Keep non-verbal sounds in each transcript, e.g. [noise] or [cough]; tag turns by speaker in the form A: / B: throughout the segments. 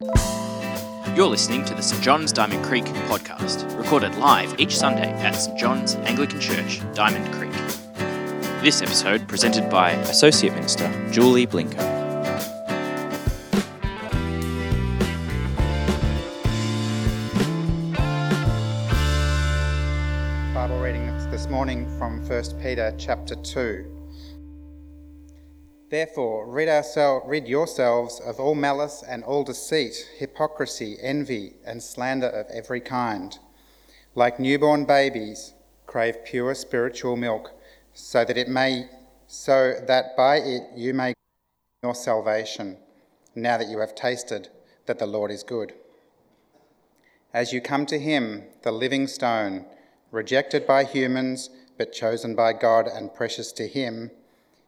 A: You're listening to the St John's Diamond Creek podcast, recorded live each Sunday at St John's Anglican Church, Diamond Creek. This episode presented by Associate Minister Julie Blinker.
B: Bible reading this morning from 1 Peter chapter 2. Therefore, rid, rid yourselves of all malice and all deceit, hypocrisy, envy, and slander of every kind. Like newborn babies, crave pure spiritual milk, so that it may, so that by it you may your salvation, now that you have tasted that the Lord is good. As you come to him, the living stone, rejected by humans, but chosen by God and precious to him,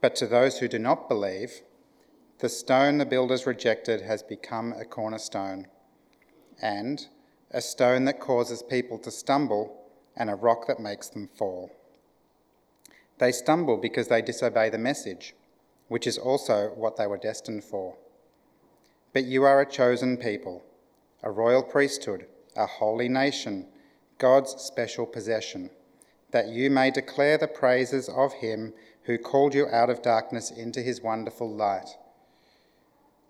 B: But to those who do not believe, the stone the builders rejected has become a cornerstone, and a stone that causes people to stumble, and a rock that makes them fall. They stumble because they disobey the message, which is also what they were destined for. But you are a chosen people, a royal priesthood, a holy nation, God's special possession, that you may declare the praises of him who called you out of darkness into his wonderful light.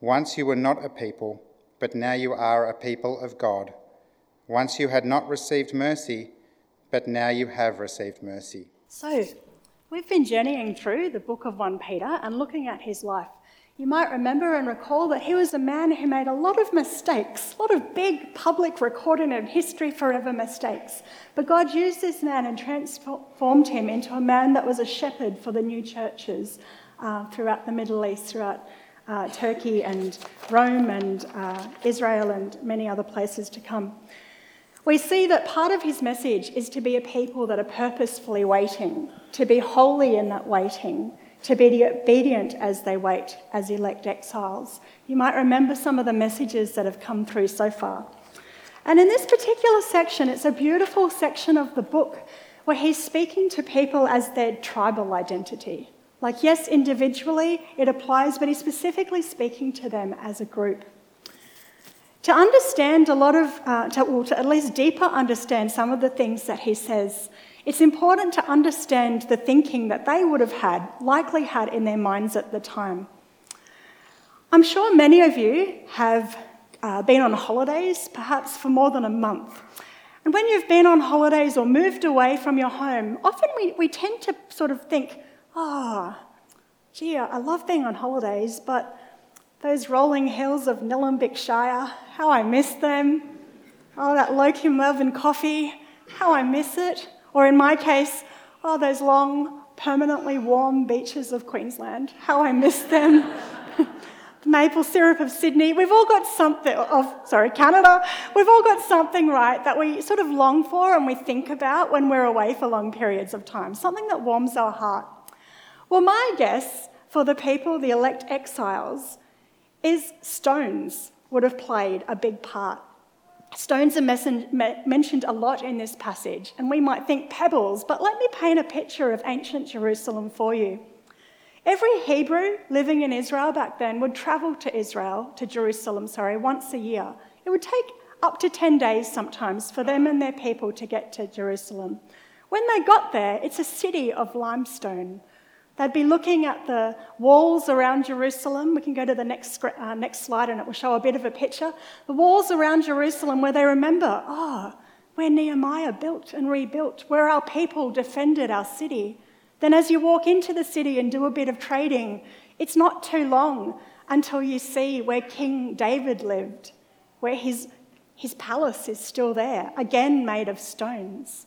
B: Once you were not a people, but now you are a people of God. Once you had not received mercy, but now you have received mercy.
C: So, we've been journeying through the book of 1 Peter and looking at his life. You might remember and recall that he was a man who made a lot of mistakes, a lot of big public recorded in history forever mistakes. But God used this man and transformed him into a man that was a shepherd for the new churches uh, throughout the Middle East, throughout uh, Turkey and Rome and uh, Israel and many other places to come. We see that part of his message is to be a people that are purposefully waiting, to be holy in that waiting, to be obedient as they wait as elect exiles. You might remember some of the messages that have come through so far. And in this particular section, it's a beautiful section of the book where he's speaking to people as their tribal identity. Like, yes, individually it applies, but he's specifically speaking to them as a group. To understand a lot of, uh, to, well, to at least deeper understand some of the things that he says, it's important to understand the thinking that they would have had, likely had in their minds at the time. I'm sure many of you have uh, been on holidays, perhaps for more than a month. And when you've been on holidays or moved away from your home, often we, we tend to sort of think, ah, oh, gee, I love being on holidays, but those rolling hills of Nillumbik Shire, how I miss them. Oh, that Lokim Melbourne coffee, how I miss it. Or in my case, oh, those long, permanently warm beaches of Queensland. How I miss them. [laughs] the maple syrup of Sydney. We've all got something, of, sorry, Canada. We've all got something, right, that we sort of long for and we think about when we're away for long periods of time. Something that warms our heart. Well, my guess for the people, the elect exiles, is stones would have played a big part Stones are mentioned a lot in this passage, and we might think pebbles, but let me paint a picture of ancient Jerusalem for you. Every Hebrew living in Israel back then would travel to Israel, to Jerusalem, sorry, once a year. It would take up to 10 days sometimes for them and their people to get to Jerusalem. When they got there, it's a city of limestone. They'd be looking at the walls around Jerusalem. We can go to the next, uh, next slide and it will show a bit of a picture. The walls around Jerusalem where they remember, oh, where Nehemiah built and rebuilt, where our people defended our city. Then, as you walk into the city and do a bit of trading, it's not too long until you see where King David lived, where his, his palace is still there, again made of stones.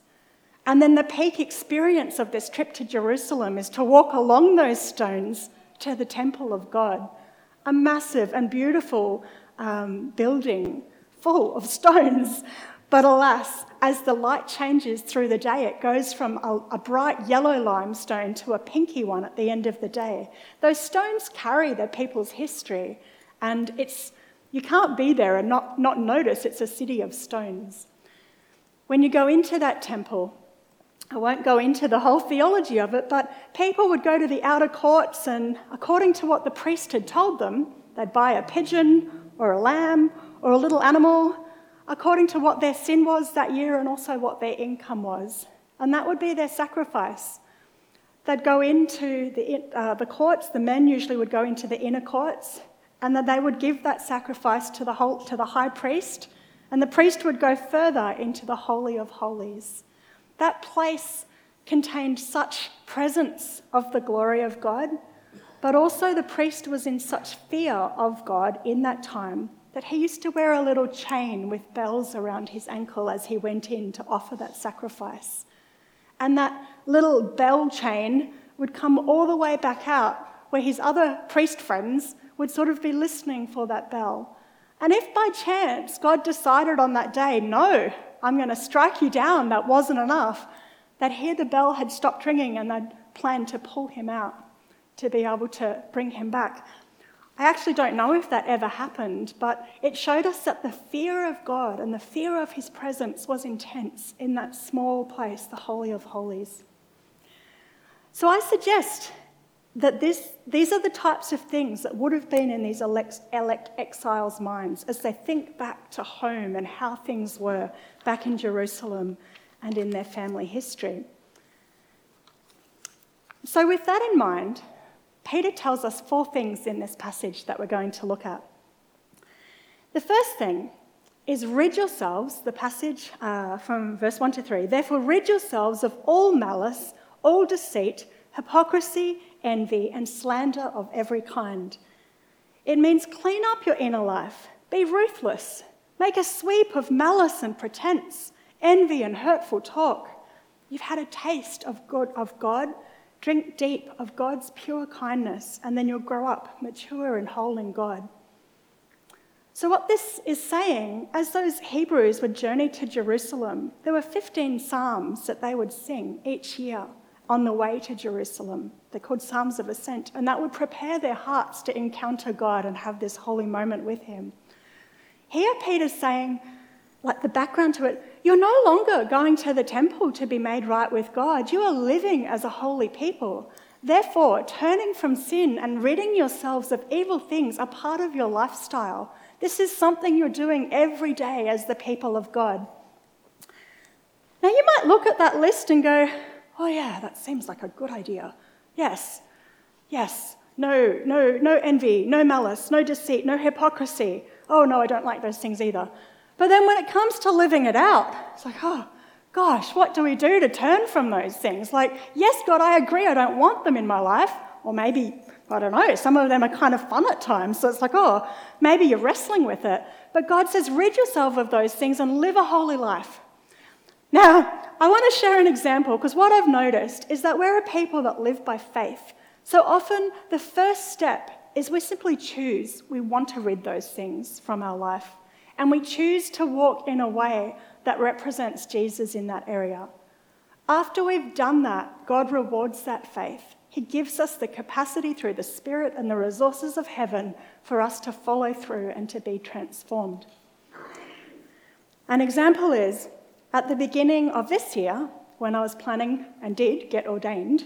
C: And then the peak experience of this trip to Jerusalem is to walk along those stones to the temple of God, a massive and beautiful um, building full of [laughs] stones. But alas, as the light changes through the day, it goes from a, a, bright yellow limestone to a pinky one at the end of the day. Those stones carry the people's history, and it's, you can't be there and not, not notice it's a city of stones. When you go into that temple, I won't go into the whole theology of it, but people would go to the outer courts, and according to what the priest had told them, they'd buy a pigeon or a lamb or a little animal according to what their sin was that year and also what their income was. And that would be their sacrifice. They'd go into the, uh, the courts, the men usually would go into the inner courts, and that they would give that sacrifice to the, whole, to the high priest, and the priest would go further into the Holy of Holies. That place contained such presence of the glory of God, but also the priest was in such fear of God in that time that he used to wear a little chain with bells around his ankle as he went in to offer that sacrifice. And that little bell chain would come all the way back out where his other priest friends would sort of be listening for that bell. And if by chance God decided on that day, no, I'm going to strike you down, that wasn't enough, that here the bell had stopped ringing and they'd planned to pull him out to be able to bring him back. I actually don't know if that ever happened, but it showed us that the fear of God and the fear of His presence was intense in that small place, the Holy of Holies. So I suggest that this, these are the types of things that would have been in these elect, elect exiles' minds as they think back to home and how things were back in Jerusalem and in their family history. So, with that in mind, Peter tells us four things in this passage that we're going to look at. The first thing is rid yourselves, the passage uh, from verse 1 to 3. Therefore, rid yourselves of all malice, all deceit, hypocrisy, envy, and slander of every kind. It means clean up your inner life, be ruthless, make a sweep of malice and pretense, envy and hurtful talk. You've had a taste of God, of God Drink deep of God's pure kindness, and then you'll grow up mature and whole in God. So, what this is saying, as those Hebrews would journey to Jerusalem, there were 15 psalms that they would sing each year on the way to Jerusalem. They're called Psalms of Ascent, and that would prepare their hearts to encounter God and have this holy moment with Him. Here, Peter's saying, like the background to it, you're no longer going to the temple to be made right with God. You are living as a holy people. Therefore, turning from sin and ridding yourselves of evil things are part of your lifestyle. This is something you're doing every day as the people of God. Now, you might look at that list and go, oh, yeah, that seems like a good idea. Yes, yes, no, no, no envy, no malice, no deceit, no hypocrisy. Oh, no, I don't like those things either. But then when it comes to living it out, it's like, oh, gosh, what do we do to turn from those things? Like, yes, God, I agree, I don't want them in my life. Or maybe, I don't know, some of them are kind of fun at times. So it's like, oh, maybe you're wrestling with it. But God says, rid yourself of those things and live a holy life. Now, I want to share an example because what I've noticed is that we're a people that live by faith. So often, the first step is we simply choose we want to rid those things from our life and we choose to walk in a way that represents Jesus in that area. After we've done that, God rewards that faith. He gives us the capacity through the Spirit and the resources of heaven for us to follow through and to be transformed. An example is at the beginning of this year, when I was planning and did get ordained,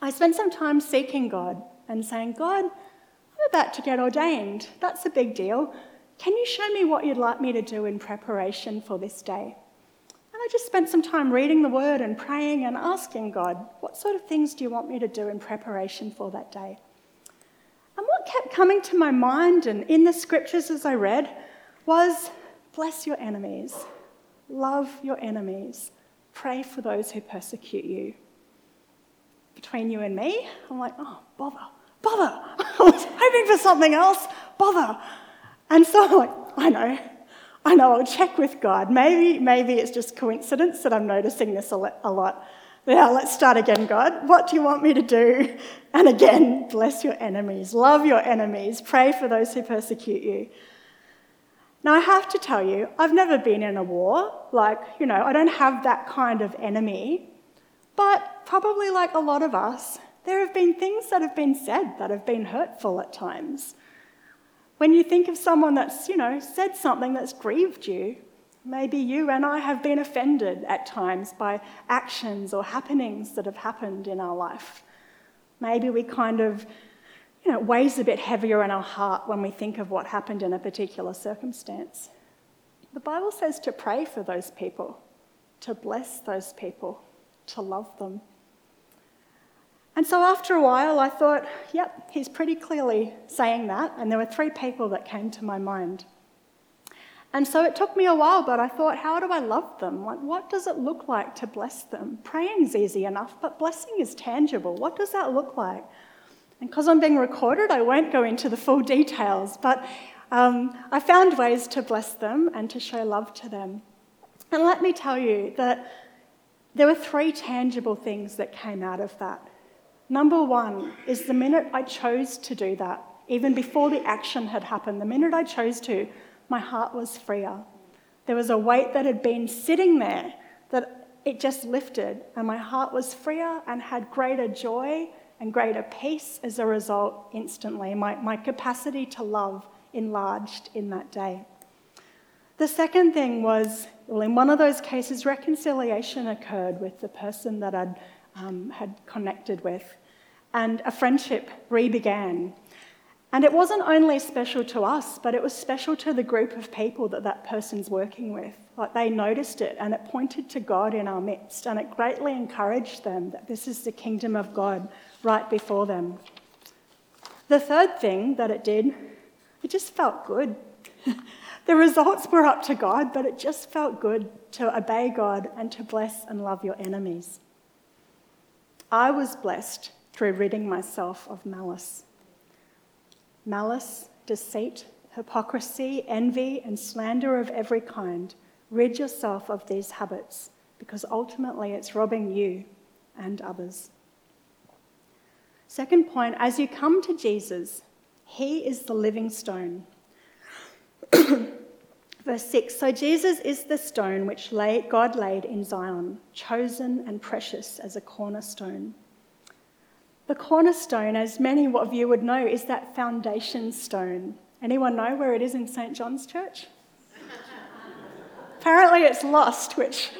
C: I spent some time seeking God and saying, God, I'm about to get ordained. That's a big deal. Can you show me what you'd like me to do in preparation for this day? And I just spent some time reading the word and praying and asking God, what sort of things do you want me to do in preparation for that day? And what kept coming to my mind and in the scriptures as I read was bless your enemies, love your enemies, pray for those who persecute you. Between you and me, I'm like, oh, bother, bother. [laughs] I was hoping for something else, bother. And so I'm like, I know, I know, I'll check with God. Maybe, maybe it's just coincidence that I'm noticing this a lot. Now, let's start again, God. What do you want me to do? And again, bless your enemies, love your enemies, pray for those who persecute you. Now, I have to tell you, I've never been in a war. Like, you know, I don't have that kind of enemy. But probably like a lot of us, there have been things that have been said that have been hurtful at times. When you think of someone that's, you know, said something that's grieved you, maybe you and I have been offended at times by actions or happenings that have happened in our life. Maybe we kind of you know, it weighs a bit heavier in our heart when we think of what happened in a particular circumstance. The Bible says to pray for those people, to bless those people, to love them. And so after a while, I thought, yep, he's pretty clearly saying that. And there were three people that came to my mind. And so it took me a while, but I thought, how do I love them? What, what does it look like to bless them? Praying's easy enough, but blessing is tangible. What does that look like? And because I'm being recorded, I won't go into the full details, but um, I found ways to bless them and to show love to them. And let me tell you that there were three tangible things that came out of that. Number one is the minute I chose to do that, even before the action had happened, the minute I chose to, my heart was freer. There was a weight that had been sitting there that it just lifted, and my heart was freer and had greater joy and greater peace as a result instantly. My, my capacity to love enlarged in that day. The second thing was, well, in one of those cases, reconciliation occurred with the person that I'd um, had connected with, and a friendship re began. And it wasn't only special to us, but it was special to the group of people that that person's working with. Like they noticed it and it pointed to God in our midst and it greatly encouraged them that this is the kingdom of God right before them. The third thing that it did, it just felt good. [laughs] the results were up to God, but it just felt good to obey God and to bless and love your enemies. I was blessed through ridding myself of malice malice, deceit, hypocrisy, envy, and slander of every kind. Rid yourself of these habits because ultimately it's robbing you and others. Second point as you come to Jesus, he is the living stone. [clears throat] Verse 6 So Jesus is the stone which God laid in Zion, chosen and precious as a cornerstone. The cornerstone, as many of you would know, is that foundation stone. Anyone know where it is in St. John's Church? [laughs] Apparently it's lost, which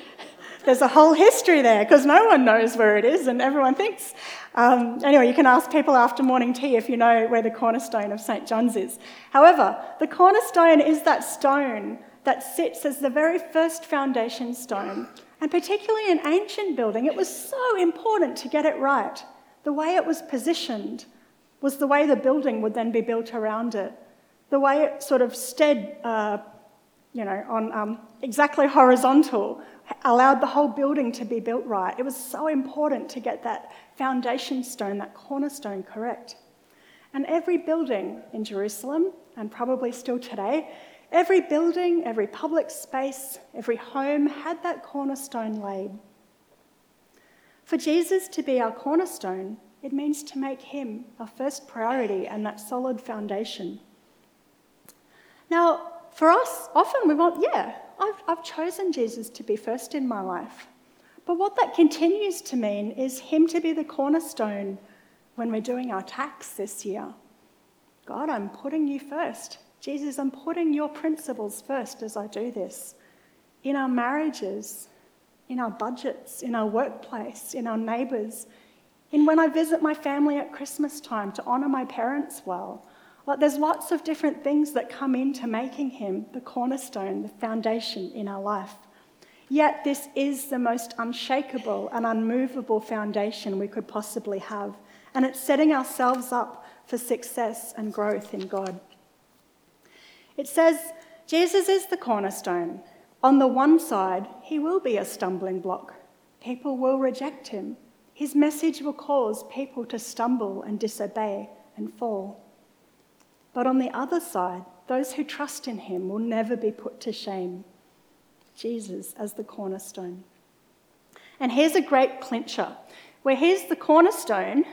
C: there's a whole history there because no one knows where it is and everyone thinks. Um, anyway, you can ask people after morning tea if you know where the cornerstone of St. John's is. However, the cornerstone is that stone that sits as the very first foundation stone. And particularly in ancient building, it was so important to get it right. The way it was positioned was the way the building would then be built around it. The way it sort of stood, uh, you know, on um, exactly horizontal allowed the whole building to be built right. It was so important to get that foundation stone, that cornerstone correct. And every building in Jerusalem, and probably still today, every building, every public space, every home had that cornerstone laid. For Jesus to be our cornerstone, it means to make him our first priority and that solid foundation. Now, for us, often we want, yeah, I've, I've chosen Jesus to be first in my life. But what that continues to mean is him to be the cornerstone when we're doing our tax this year. God, I'm putting you first. Jesus, I'm putting your principles first as I do this. In our marriages, in our budgets, in our workplace, in our neighbours, in when I visit my family at Christmas time to honour my parents well. Like there's lots of different things that come into making him the cornerstone, the foundation in our life. Yet this is the most unshakable and unmovable foundation we could possibly have, and it's setting ourselves up for success and growth in God. It says, Jesus is the cornerstone, on the one side, he will be a stumbling block. People will reject him. His message will cause people to stumble and disobey and fall. But on the other side, those who trust in him will never be put to shame. Jesus as the cornerstone. And here's a great clincher where he's the cornerstone,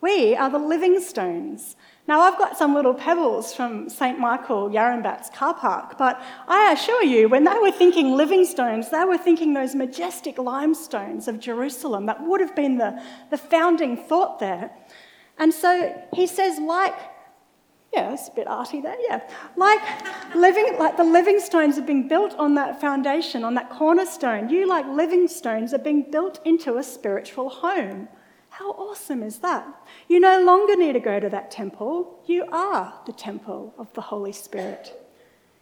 C: we are the living stones. Now, I've got some little pebbles from St. Michael Yarrambat's car park, but I assure you, when they were thinking living stones, they were thinking those majestic limestones of Jerusalem that would have been the, the founding thought there. And so he says, like, yeah, it's a bit arty there, yeah. Like living, like the living stones are being built on that foundation, on that cornerstone. You, like living stones, are being built into a spiritual home. How awesome is that? You no longer need to go to that temple. You are the temple of the Holy Spirit.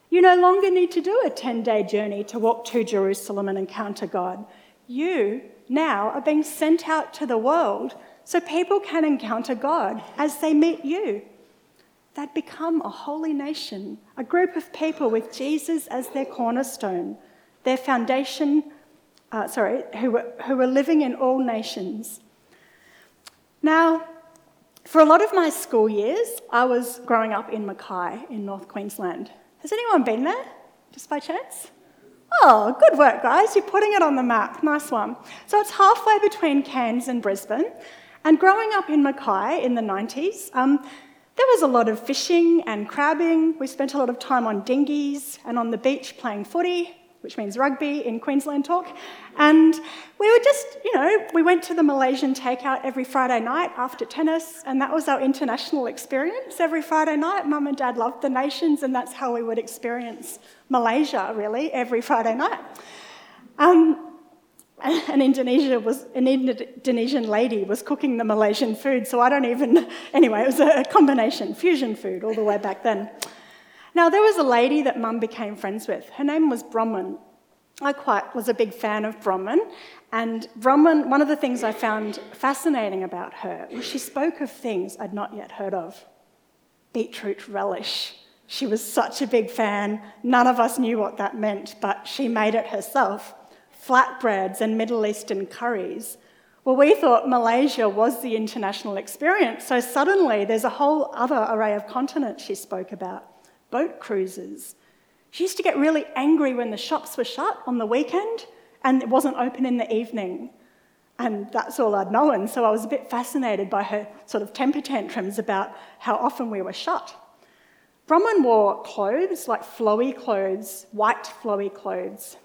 C: You no longer need to do a 10 day journey to walk to Jerusalem and encounter God. You now are being sent out to the world so people can encounter God as they meet you. They'd become a holy nation, a group of people with Jesus as their cornerstone, their foundation, uh, sorry, who were, who were living in all nations. Now, for a lot of my school years, I was growing up in Mackay in North Queensland. Has anyone been there, just by chance? Oh, good work, guys. You're putting it on the map. Nice one. So it's halfway between Cairns and Brisbane. And growing up in Mackay in the 90s, um, there was a lot of fishing and crabbing. We spent a lot of time on dinghies and on the beach playing footy which means rugby in Queensland talk. And we were just, you know, we went to the Malaysian takeout every Friday night after tennis, and that was our international experience every Friday night. Mum and dad loved the nations, and that's how we would experience Malaysia, really, every Friday night. Um, [laughs] an Indonesia was an Indonesian lady was cooking the Malaysian food, so I don't even. [laughs] Anyway, it was a combination fusion food all the way back then. Now, there was a lady that mum became friends with. Her name was Bronwyn. I quite was a big fan of Bronwyn, and Bronwyn, one of the things I found fascinating about her was she spoke of things I'd not yet heard of. Beetroot relish. She was such a big fan. None of us knew what that meant, but she made it herself. Flatbreads and Middle Eastern curries. Well, we thought Malaysia was the international experience, so suddenly there's a whole other array of continents she spoke about boat cruises. She used to get really angry when the shops were shut on the weekend and it wasn't open in the evening. And that's all I'd known, so I was a bit fascinated by her sort of temper tantrums about how often we were shut. Bronwyn wore clothes, like flowy clothes, white flowy clothes.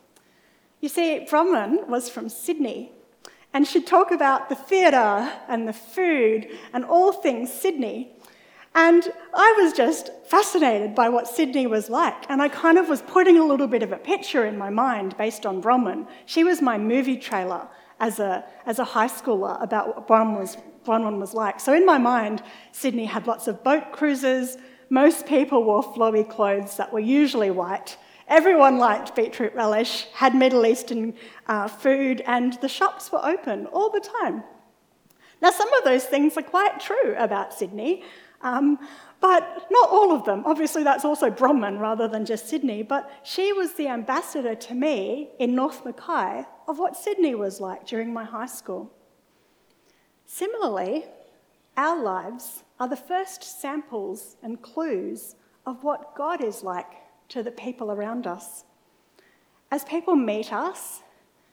C: You see, Bronwyn was from Sydney, and she'd talk about the theatre and the food and all things Sydney. And I was just fascinated by what Sydney was like. And I kind of was putting a little bit of a picture in my mind based on Bronwyn. She was my movie trailer as a, as a high schooler about what Bronwyn was, Bronwyn was like. So in my mind, Sydney had lots of boat cruises. Most people wore flowy clothes that were usually white. Everyone liked beetroot relish, had Middle Eastern uh, food, and the shops were open all the time. Now, some of those things are quite true about Sydney. Um, but not all of them. Obviously, that's also Bronwyn rather than just Sydney. But she was the ambassador to me in North Mackay of what Sydney was like during my high school. Similarly, our lives are the first samples and clues of what God is like to the people around us. As people meet us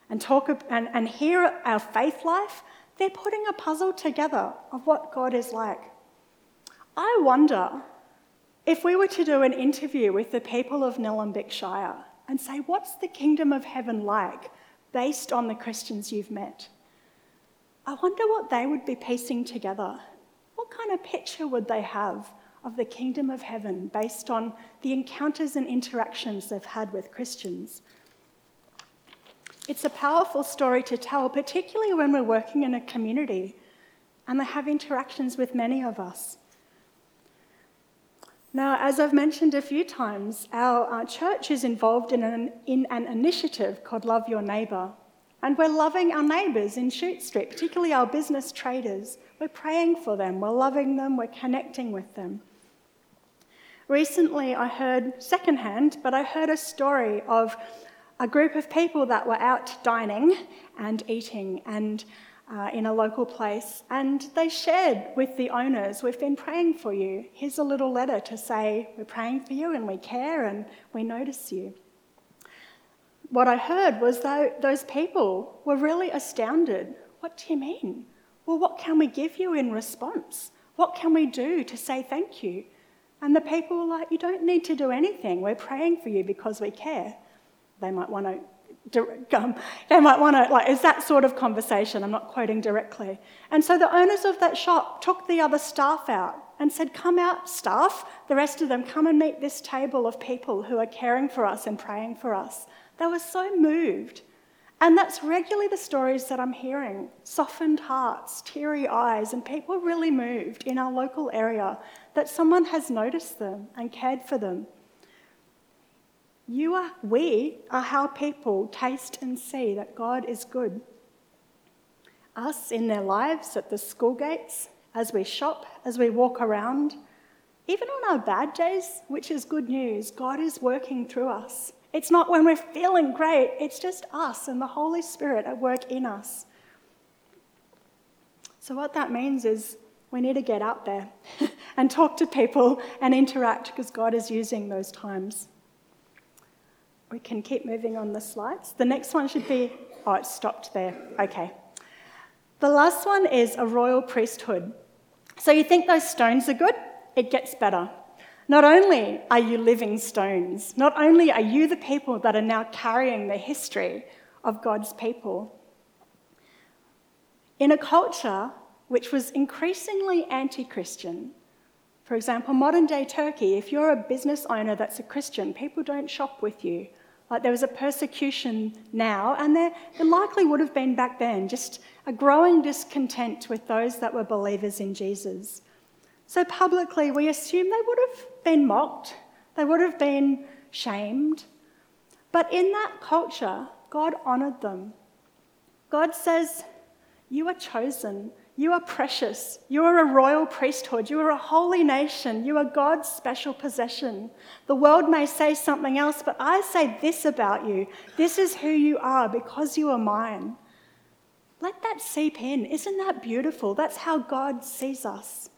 C: and talk and, and hear our faith life, they're putting a puzzle together of what God is like. I wonder if we were to do an interview with the people of Nillumbik Shire and say, What's the kingdom of heaven like based on the Christians you've met? I wonder what they would be piecing together. What kind of picture would they have of the kingdom of heaven based on the encounters and interactions they've had with Christians? It's a powerful story to tell, particularly when we're working in a community and they have interactions with many of us. Now, as I've mentioned a few times, our, our church is involved in an, in an initiative called Love Your Neighbour. And we're loving our neighbours in Chute Street, particularly our business traders. We're praying for them, we're loving them, we're connecting with them. Recently, I heard secondhand, but I heard a story of a group of people that were out dining and eating, and uh, in a local place, and they shared with the owners, We've been praying for you. Here's a little letter to say, We're praying for you and we care and we notice you. What I heard was that those people were really astounded. What do you mean? Well, what can we give you in response? What can we do to say thank you? And the people were like, You don't need to do anything. We're praying for you because we care. They might want to they might want to, like, is that sort of conversation? I'm not quoting directly. And so the owners of that shop took the other staff out and said, Come out, staff, the rest of them, come and meet this table of people who are caring for us and praying for us. They were so moved. And that's regularly the stories that I'm hearing softened hearts, teary eyes, and people really moved in our local area that someone has noticed them and cared for them. You are, we are how people taste and see that God is good. Us in their lives at the school gates, as we shop, as we walk around, even on our bad days, which is good news, God is working through us. It's not when we're feeling great, it's just us and the Holy Spirit at work in us. So, what that means is we need to get out there [laughs] and talk to people and interact because God is using those times. We can keep moving on the slides. The next one should be, oh, it stopped there. Okay. The last one is a royal priesthood. So you think those stones are good? It gets better. Not only are you living stones, not only are you the people that are now carrying the history of God's people, in a culture which was increasingly anti Christian, for example, modern day Turkey, if you're a business owner that's a Christian, people don't shop with you. Like there was a persecution now, and there, there likely would have been back then, just a growing discontent with those that were believers in Jesus. So publicly, we assume they would have been mocked, they would have been shamed. But in that culture, God honoured them. God says, You are chosen. You are precious. You are a royal priesthood. You are a holy nation. You are God's special possession. The world may say something else, but I say this about you. This is who you are because you are mine. Let that seep in. Isn't that beautiful? That's how God sees us.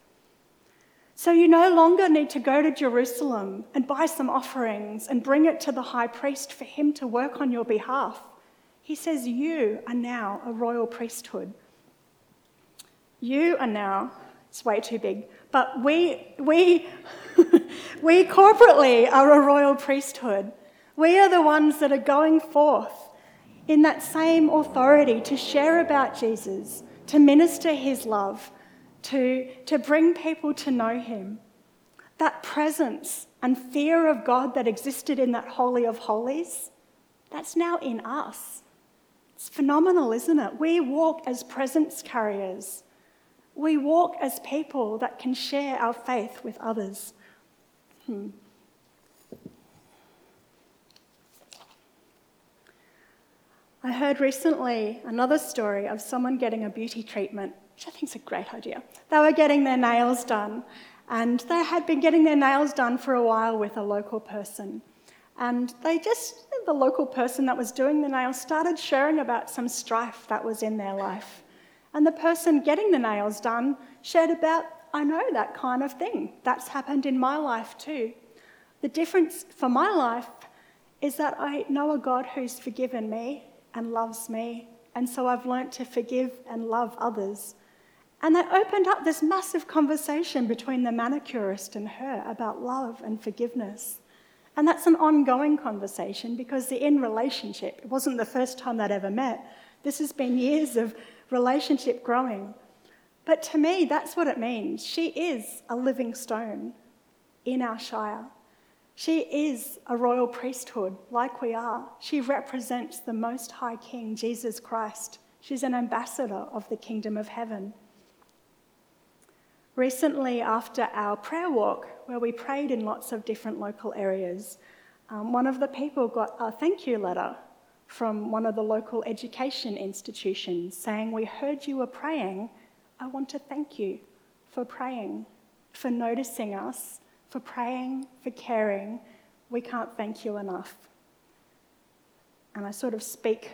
C: So you no longer need to go to Jerusalem and buy some offerings and bring it to the high priest for him to work on your behalf. He says, You are now a royal priesthood. You are now, it's way too big, but we, we, [laughs] we corporately are a royal priesthood. We are the ones that are going forth in that same authority to share about Jesus, to minister his love, to, to bring people to know him. That presence and fear of God that existed in that Holy of Holies, that's now in us. It's phenomenal, isn't it? We walk as presence carriers we walk as people that can share our faith with others. Hmm. I heard recently another story of someone getting a beauty treatment, which I think is a great idea. They were getting their nails done, and they had been getting their nails done for a while with a local person. And they just, the local person that was doing the nails started sharing about some strife that was in their life. And the person getting the nails done shared about, I know that kind of thing. That's happened in my life too. The difference for my life is that I know a God who's forgiven me and loves me. And so I've learnt to forgive and love others. And they opened up this massive conversation between the manicurist and her about love and forgiveness. And that's an ongoing conversation because the in relationship, it wasn't the first time they'd ever met. This has been years of relationship growing. But to me, that's what it means. She is a living stone in our Shire. She is a royal priesthood, like we are. She represents the Most High King, Jesus Christ. She's an ambassador of the kingdom of heaven. Recently, after our prayer walk, where we prayed in lots of different local areas, um, one of the people got a thank you letter from one of the local education institutions saying, We heard you were praying. I want to thank you for praying, for noticing us, for praying, for caring. We can't thank you enough. And I sort of speak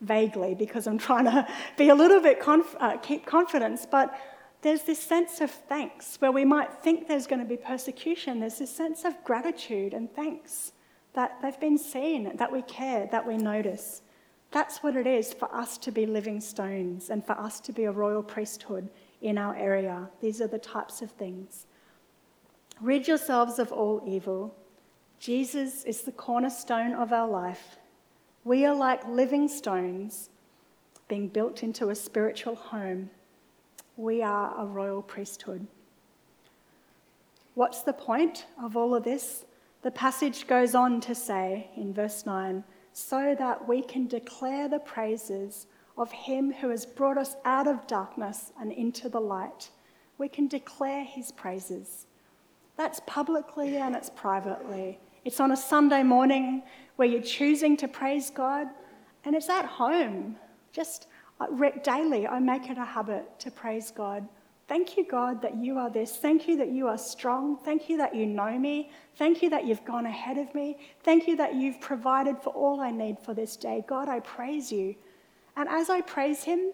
C: vaguely because I'm trying to be a little bit conf- uh, keep confidence, but there's this sense of thanks where we might think there's going to be persecution. There's this sense of gratitude and thanks that they've been seen, that we care, that we notice. That's what it is for us to be living stones and for us to be a royal priesthood in our area. These are the types of things. Rid yourselves of all evil. Jesus is the cornerstone of our life. We are like living stones being built into a spiritual home. We are a royal priesthood. What's the point of all of this? The passage goes on to say in verse 9, so that we can declare the praises of him who has brought us out of darkness and into the light. We can declare his praises. That's publicly and it's privately. It's on a Sunday morning where you're choosing to praise God, and it's at home. Just daily, I make it a habit to praise God. Thank you, God, that you are this. Thank you that you are strong. Thank you that you know me. Thank you that you've gone ahead of me. Thank you that you've provided for all I need for this day. God, I praise you. And as I praise Him,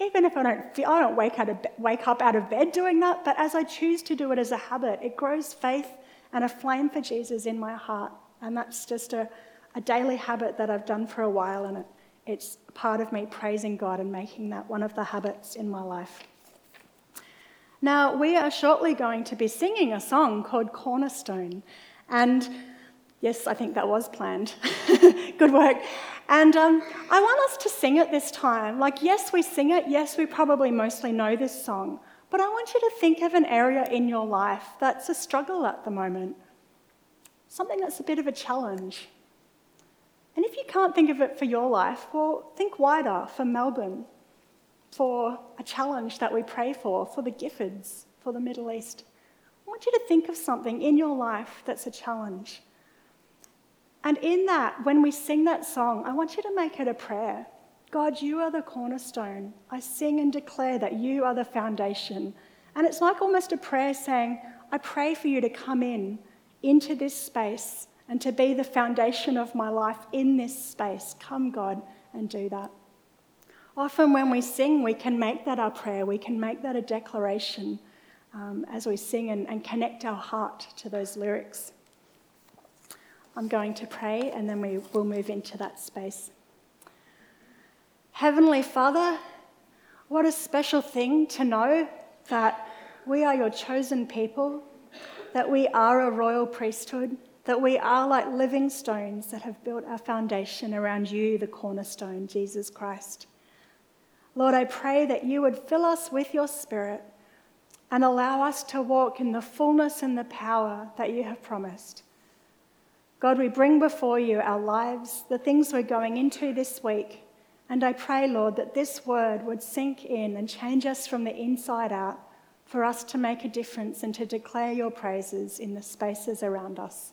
C: even if I don't, feel, I don't wake, out of, wake up out of bed doing that, but as I choose to do it as a habit, it grows faith and a flame for Jesus in my heart. And that's just a, a daily habit that I've done for a while, and it, it's part of me praising God and making that one of the habits in my life. Now, we are shortly going to be singing a song called Cornerstone. And yes, I think that was planned. [laughs] Good work. And um, I want us to sing it this time. Like, yes, we sing it. Yes, we probably mostly know this song. But I want you to think of an area in your life that's a struggle at the moment, something that's a bit of a challenge. And if you can't think of it for your life, well, think wider for Melbourne, for a challenge that we pray for, for the Giffords, for the Middle East. I want you to think of something in your life that's a challenge. And in that, when we sing that song, I want you to make it a prayer. God, you are the cornerstone. I sing and declare that you are the foundation. And it's like almost a prayer saying, I pray for you to come in into this space and to be the foundation of my life in this space. Come, God, and do that. Often, when we sing, we can make that our prayer, we can make that a declaration um, as we sing and, and connect our heart to those lyrics. I'm going to pray and then we will move into that space. Heavenly Father, what a special thing to know that we are your chosen people, that we are a royal priesthood, that we are like living stones that have built our foundation around you, the cornerstone, Jesus Christ. Lord, I pray that you would fill us with your Spirit and allow us to walk in the fullness and the power that you have promised. God, we bring before you our lives, the things we're going into this week. And I pray, Lord, that this word would sink in and change us from the inside out for us to make a difference and to declare your praises in the spaces around us.